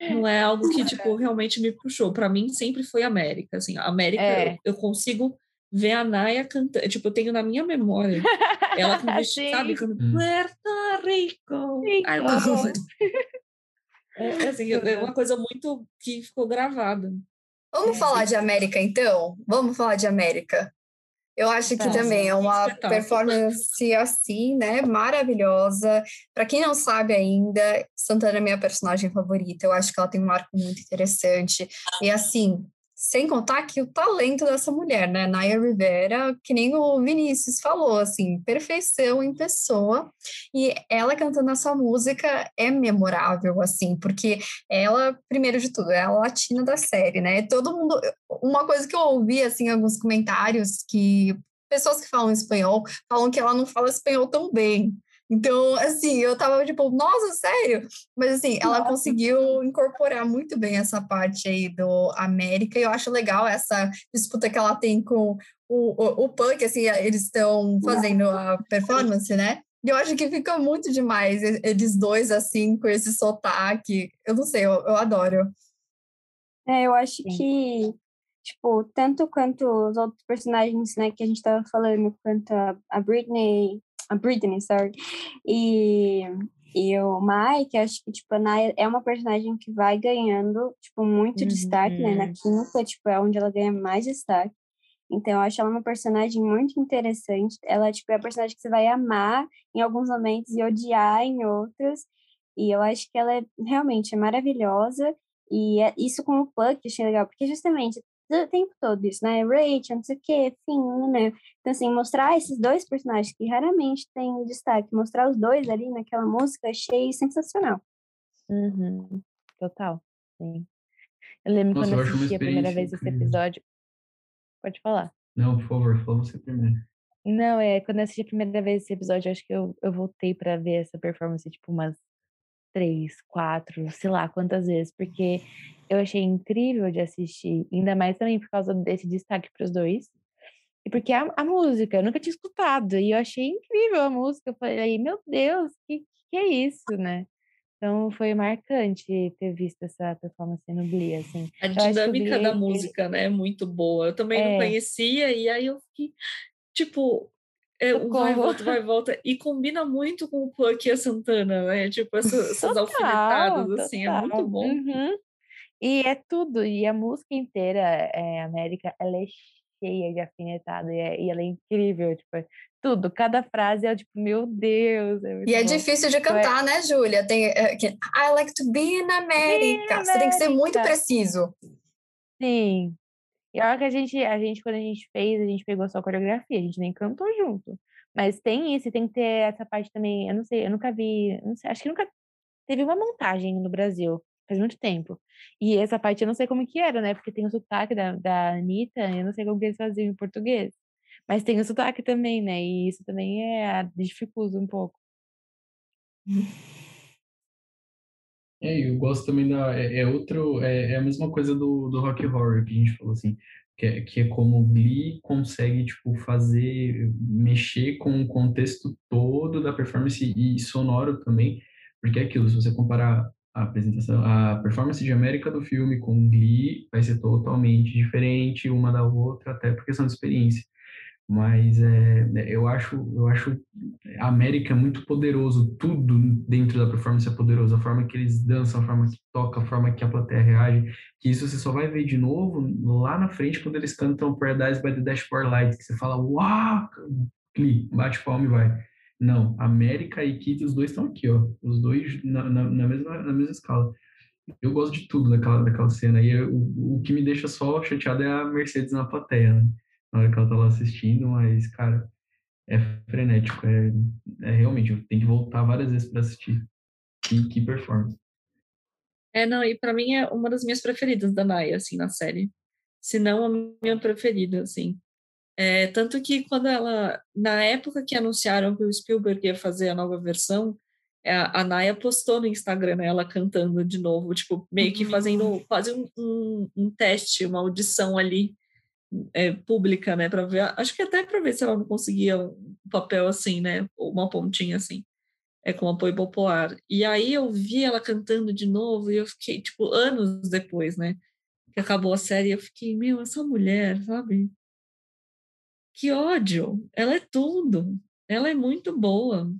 D: não é algo que, tipo, (laughs) realmente me puxou. Para mim, sempre foi América, assim, a América,
C: É.
D: eu, eu consigo ver a Naya cantando, tipo, eu tenho na minha memória, ela com (laughs) vestido,
C: Sim.
D: sabe, cantando
E: Hum.
D: Puerto Rico, I love it. É, é assim, é uma coisa muito que ficou gravada.
A: Vamos
D: É,
A: falar de América, então? Vamos falar de América. Eu acho que
C: Vamos.
A: também é uma
D: Espetáculo.
A: performance assim, né? Maravilhosa. Para quem não sabe ainda, Santana é minha personagem favorita. Eu acho que ela tem um arco muito interessante. E assim, sem contar que o talento dessa mulher, né? Naya Rivera, que nem o Vinícius falou, assim, perfeição em pessoa. E ela cantando essa música é memorável, assim, porque ela, primeiro de tudo, é a latina da série, né? Todo mundo. Uma coisa que eu ouvi, assim, alguns comentários, que pessoas que falam espanhol falam que ela não fala espanhol tão bem. Então, assim, eu tava tipo, nossa, sério? Mas, assim, ela conseguiu incorporar muito bem essa parte aí do América, e eu acho legal essa disputa que ela tem com o, o, o punk, assim, eles estão fazendo a performance, né? E eu acho que fica muito demais eles dois, assim, com esse sotaque. Eu não sei, eu, eu adoro.
B: É, eu acho que, tipo, tanto quanto os outros personagens, né, que a gente tava falando, quanto a, a Britney, a Britney, sorry, e, e o Mike, acho que, tipo, a Naya é uma personagem que vai ganhando, tipo, muito destaque, né, na
C: Uhum.
B: quinta, tipo, é onde ela ganha mais destaque. Então, eu acho ela uma personagem muito interessante. Ela, tipo, é a personagem que você vai amar em alguns momentos e odiar em outros. E eu acho que ela é realmente é maravilhosa. E é isso com o Puck achei legal, porque justamente o tempo todo isso, né? Rachel, não sei o quê, fim, né? Então, assim, mostrar esses dois personagens que raramente têm destaque, mostrar os dois ali naquela música, achei sensacional.
C: Uhum. Total, sim. Eu lembro
E: Nossa,
C: quando
E: eu
C: assisti a primeira vez esse episódio. Pode falar.
E: Não, por favor, fala você primeiro.
C: Não, é, quando eu assisti a primeira vez esse episódio, acho que eu, eu voltei pra ver essa performance, tipo, umas três, quatro, sei lá quantas vezes, porque eu achei incrível de assistir, ainda mais também por causa desse destaque pros dois. E porque a, a música, eu nunca tinha escutado, e eu achei incrível a música. Eu falei, meu Deus, que, que é isso, né? Então foi marcante ter visto essa performance no Glee, assim.
D: A dinâmica Glee, da música, né, é muito boa. Eu também é. não conhecia, e aí eu fiquei, tipo, é, vai volta, vai volta. E combina muito com o Puck e a Santana, né? Tipo, essa, (laughs) essas total, alfinetadas, assim, é muito bom.
C: Uhum. E é tudo, e a música inteira, é, América, ela é cheia de alfinetada, e, é, e ela é incrível, tipo, é tudo, cada frase é tipo, meu Deus.
A: É e é difícil de então, é cantar, né, Júlia? Tem é, I like to be in America. Você tem que ser muito preciso.
C: Sim, e a hora que a gente, a gente, quando a gente fez, a gente pegou só a coreografia, a gente nem cantou junto. Mas tem isso, tem que ter essa parte também. Eu não sei, eu nunca vi, não sei, acho que nunca teve uma montagem no Brasil, faz muito tempo. E essa parte eu não sei como que era, né? Porque tem o sotaque da, da Anitta, eu não sei como que eles faziam em português. Mas tem o sotaque também, né? E isso também é dificulta um pouco. (laughs)
E: É, eu gosto também da. É, é outro. É, é, a mesma coisa do, do Rock Horror que a gente falou assim. Que é, que é como o Glee consegue, tipo, fazer. mexer com o contexto todo da performance e sonoro também. Porque é aquilo, se você comparar a apresentação, a performance de América do filme com Glee, vai ser totalmente diferente uma da outra, até por questão de experiência mas é, eu acho eu acho a América muito poderoso tudo dentro da performance é poderoso a forma que eles dançam a forma que toca a forma que a plateia reage que isso você só vai ver de novo lá na frente quando eles cantam Paradise by the Dashboard Light que você fala uau! bate palma e vai. Não América e Kitty os dois estão aqui ó os dois na, na, na, mesma na mesma escala. Eu gosto de tudo daquela daquela cena e eu, o, o que me deixa só chateado é a Mercedes na plateia né? Na hora que ela tá lá assistindo, mas, cara, é frenético. É, é realmente, eu tenho que voltar várias vezes para assistir. Que, que performance.
D: É, não, e para mim é uma das minhas preferidas da Naya, assim, na série. Se não a minha preferida, assim. É, tanto que quando ela, na época que anunciaram que o Spielberg ia fazer a nova versão, é, a Naya postou no Instagram né, ela cantando de novo, tipo, meio que fazendo uhum. quase um, um, um teste, uma audição ali é, pública, né, para ver, acho que até para ver se ela não conseguia um papel assim, né, uma pontinha assim, é com apoio popular. E aí eu vi ela cantando de novo e eu fiquei tipo anos depois, né, que acabou a série, eu fiquei, meu, essa mulher, sabe? Que ódio! Ela é tudo. Ela é muito boa.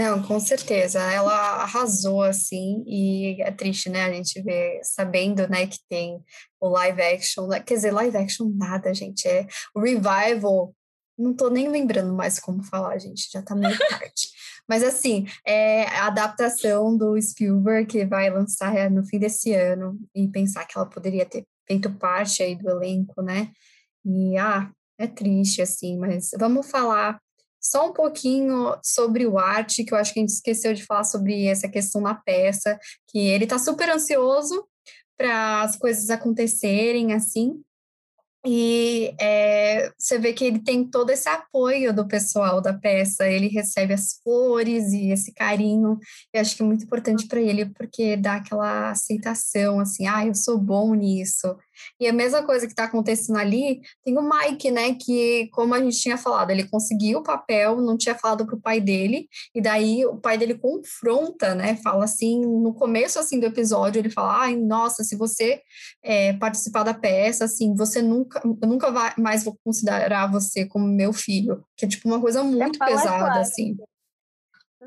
A: Não, com certeza. Ela arrasou, assim, e é triste, né? A gente ver, sabendo, né, que tem o live action, né? quer dizer, live action nada, gente, é o revival, não tô nem lembrando mais como falar, gente, já tá meio tarde. (laughs) Mas, assim, é a adaptação do Spielberg, que vai lançar é, no fim desse ano, e pensar que ela poderia ter feito parte aí do elenco, né? E, ah, é triste, assim, mas vamos falar só um pouquinho sobre o arte, que eu acho que a gente esqueceu de falar sobre essa questão na peça, que ele está super ansioso para as coisas acontecerem assim, e é, você vê que ele tem todo esse apoio do pessoal da peça, ele recebe as flores e esse carinho. Eu acho que é muito importante para ele, porque dá aquela aceitação, assim, ah, eu sou bom nisso. E a mesma coisa que está acontecendo ali, tem o Mike, né, que, como a gente tinha falado, ele conseguiu o papel, não tinha falado para o pai dele, e daí o pai dele confronta, né, fala assim, no começo, assim, do episódio, ele fala, ai, nossa, se você é, participar da peça, assim, você nunca, eu nunca vai, mais vou considerar você como meu filho, que é, tipo, uma coisa muito pesada, claro. assim.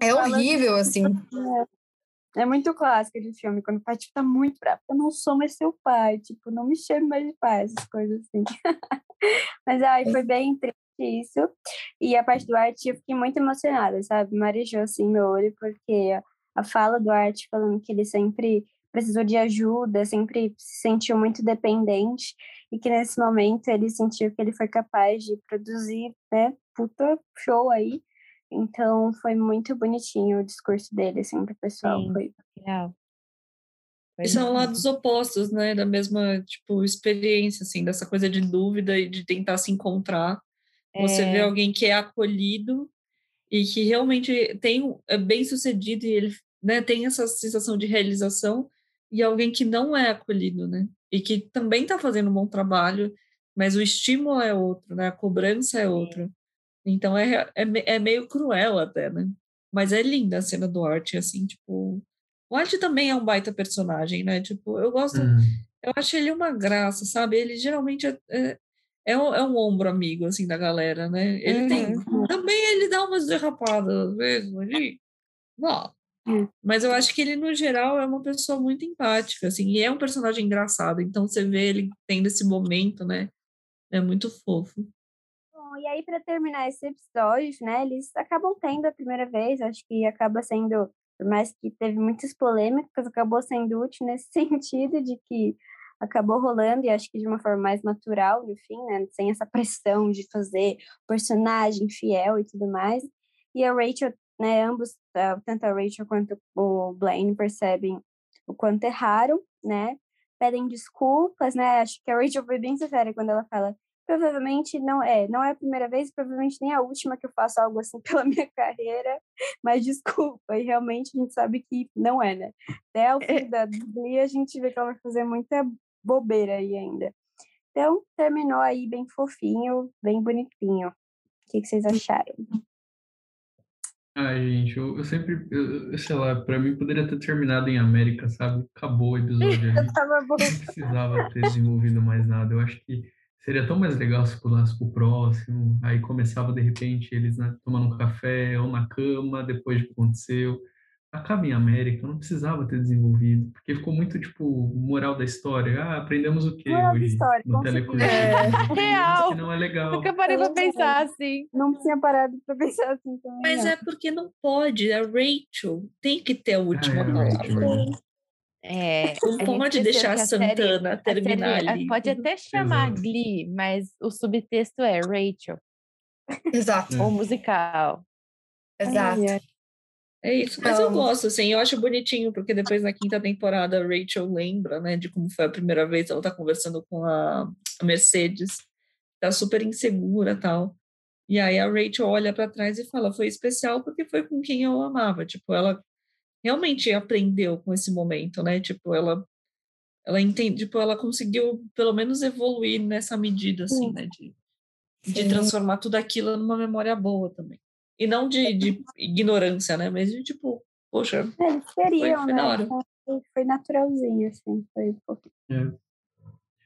A: É horrível, assim. (laughs) É.
B: É muito clássico de filme, quando o pai tipo, tá muito bravo, eu não sou mais seu pai, tipo, não me chame mais de pai, essas coisas assim. (laughs) Mas ai, foi bem triste isso. E a parte do arte eu fiquei muito emocionada, sabe? Marejou assim meu olho, porque a fala do arte falando que ele sempre precisou de ajuda, sempre se sentiu muito dependente e que nesse momento ele sentiu que ele foi capaz de produzir, né, puta show aí então foi muito bonitinho o discurso dele, assim, pro pessoal. Sim, foi real.
D: E são lados opostos, né, da mesma, tipo, experiência, assim, dessa coisa de dúvida e de tentar se encontrar. É... Você vê é. alguém que é acolhido e que realmente tem, é bem sucedido e ele né, tem essa sensação de realização e alguém que não é acolhido, né? e que também está fazendo um bom trabalho, mas o estímulo é outro, né? A cobrança é outra. Então é, é, é meio cruel até, né? Mas é linda a cena do Art, assim, tipo. O Art também é um baita personagem, né? Tipo, eu gosto.
E: Uhum.
D: Eu acho ele uma graça, sabe? Ele geralmente é, é, é, um, é um ombro amigo, assim, da galera, né? Ele tem. Também ele dá umas derrapadas às vezes ali. Não.
B: Hum.
D: Mas eu acho que ele, no geral, é uma pessoa muito empática, assim, e é um personagem engraçado. Então você vê ele tendo esse momento, né? É muito fofo.
B: E aí, para terminar esse episódio, né, eles acabam tendo a primeira vez, acho que acaba sendo, por mais que teve muitas polêmicas, acabou sendo útil nesse (laughs) sentido de que acabou rolando, e acho que de uma forma mais natural, no fim, né, sem essa pressão de fazer personagem fiel e tudo mais. E a Rachel, né, ambos, ah, tanto a Rachel quanto o Blaine percebem o quanto erraram, né, pedem desculpas, né, acho que a Rachel foi bem sincera quando ela fala provavelmente não é, não é a primeira vez, provavelmente nem a última que eu faço algo assim (laughs) pela minha carreira, mas desculpa, e realmente a gente sabe que não é, né? Até o fim da Bíblia a gente vê que ela vai fazer muita bobeira aí ainda. Então, terminou aí bem fofinho, bem bonitinho. O que, que vocês acharam?
E: Ai, gente, eu, eu sempre, eu, eu sei lá, pra mim poderia ter terminado em América, sabe? Acabou o episódio. (laughs)
B: Eu tava bom.
E: Não precisava ter desenvolvido mais nada. Eu acho que seria tão mais legal se pulasse pro próximo. Aí começava, de repente, eles né, tomando um café ou na cama, depois do que aconteceu. Acaba em América, não precisava ter desenvolvido, porque ficou muito, tipo, moral da história. Ah, aprendemos o quê
B: Moral da
E: hoje
B: história,
E: no
C: certeza.
E: Aprendemos
C: Real.
E: Que não é legal.
C: Nunca parei pra pensar assim.
B: Não tinha parado pra pensar assim também.
D: Mas
B: não.
D: é porque não pode. A Rachel tem que ter a última
E: Ah, é,
D: palavra.
C: É, gente
D: pode deixar a
C: a série-
D: Santana
C: a
D: terminar
C: série,
D: ali.
C: Pode até chamar
E: Exato.
C: Glee, mas o subtexto é Rachel,
A: Exato,
C: ou musical.
A: exato.
B: Ai.
D: É isso, mas eu
A: Então-
D: gosto, assim, eu acho bonitinho, porque depois na quinta temporada a Rachel lembra, né, de como foi a primeira vez, ela tá conversando com a a Mercedes, tá super insegura tal. E aí a Rachel olha para trás e fala, foi especial porque foi com quem eu amava, tipo, ela realmente aprendeu com esse momento, né, tipo, ela ela entende, tipo, ela conseguiu pelo menos evoluir nessa medida, assim, né, de, de transformar tudo aquilo numa memória boa também. E não de, de ignorância, né? Mas de tipo, poxa,
B: É, queriam,
D: foi
B: né?
D: da hora.
B: Então, Foi, foi naturalzinho, assim. Foi fofinho.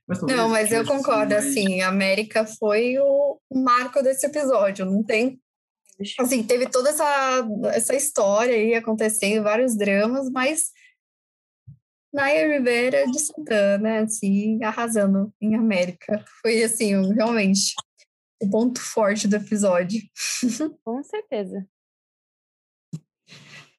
E: Mas
A: Não, mas eu
E: sido
A: concordo, assim, a América foi o marco desse episódio, não tem... Assim, teve toda essa, essa história aí acontecendo, vários dramas, mas Naya Rivera de Santana, assim, arrasando em América. Foi, assim, realmente o ponto forte do episódio.
C: Com certeza.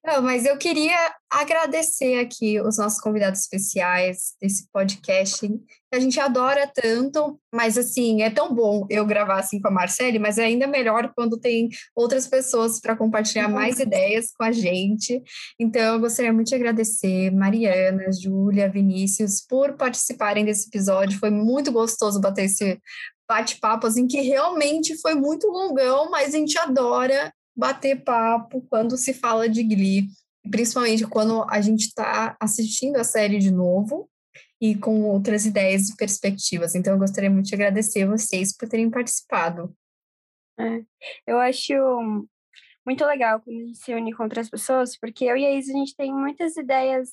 A: Não, mas eu queria agradecer aqui os nossos convidados especiais desse podcast, que a gente adora tanto, mas assim, é tão bom eu gravar assim com a Marcele, mas é ainda melhor quando tem outras pessoas para compartilhar mais ideias com a gente. Então, eu gostaria muito de agradecer Mariana, Júlia, Vinícius por participarem desse episódio. Foi muito gostoso bater esse bate-papo, assim, que realmente foi muito longão, mas a gente adora bater papo quando se fala de Glee, principalmente quando a gente está assistindo a série de novo e com outras ideias e perspectivas. Então, eu gostaria muito de agradecer vocês por terem participado.
B: Eu acho muito legal quando a gente se une com outras pessoas, porque eu e a Isa, a gente tem muitas ideias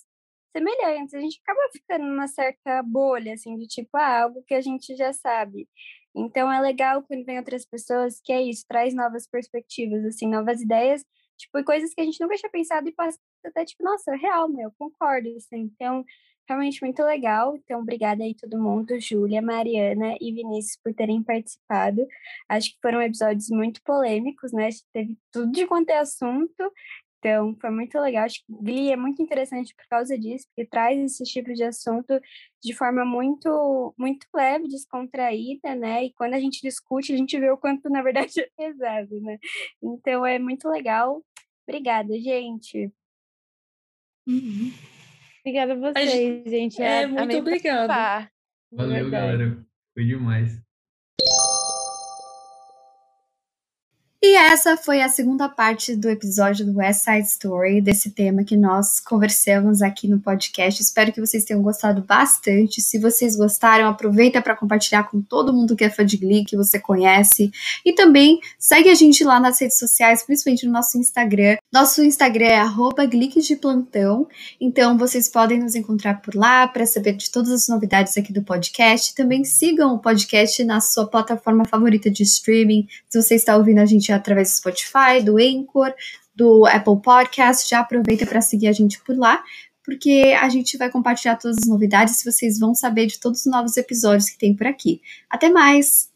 B: semelhantes. A gente acaba ficando numa certa bolha, assim, de tipo, ah, algo que a gente já sabe. Então, é legal quando vem outras pessoas, que é isso, traz novas perspectivas, assim, novas ideias, tipo, coisas que a gente nunca tinha pensado e passa até, tipo, nossa, é real, meu, concordo, assim. Então, realmente muito legal. Então, obrigada aí todo mundo, Júlia, Mariana e Vinícius por terem participado. Acho que foram episódios muito polêmicos, né? Teve tudo de quanto é assunto. Então, foi muito legal. Acho que Glee é muito interessante por causa disso, porque traz esse tipo de assunto de forma muito, muito leve, descontraída, né? E quando a gente discute, a gente vê o quanto, na verdade, (laughs) é pesado, né? Então, é muito legal. Obrigada, gente.
C: Obrigada a vocês, gente.
D: é,
C: a-
D: muito obrigada.
E: Valeu, galera. Foi demais.
A: E essa foi a segunda parte do episódio do West Side Story, desse tema que nós conversamos aqui no podcast. Espero que vocês tenham gostado bastante. Se vocês gostaram, aproveita para compartilhar com todo mundo que é fã de Glee, que você conhece. E também segue a gente lá nas redes sociais, principalmente no nosso Instagram. Nosso Instagram é arroba. Então vocês podem nos encontrar por lá para saber de todas as novidades aqui do podcast. Também sigam o podcast na sua plataforma favorita de streaming. Se você está ouvindo a gente através do Spotify, do Anchor, do Apple Podcast. Já aproveita para seguir a gente por lá, porque a gente vai compartilhar todas as novidades e vocês vão saber de todos os novos episódios que tem por aqui. Até mais!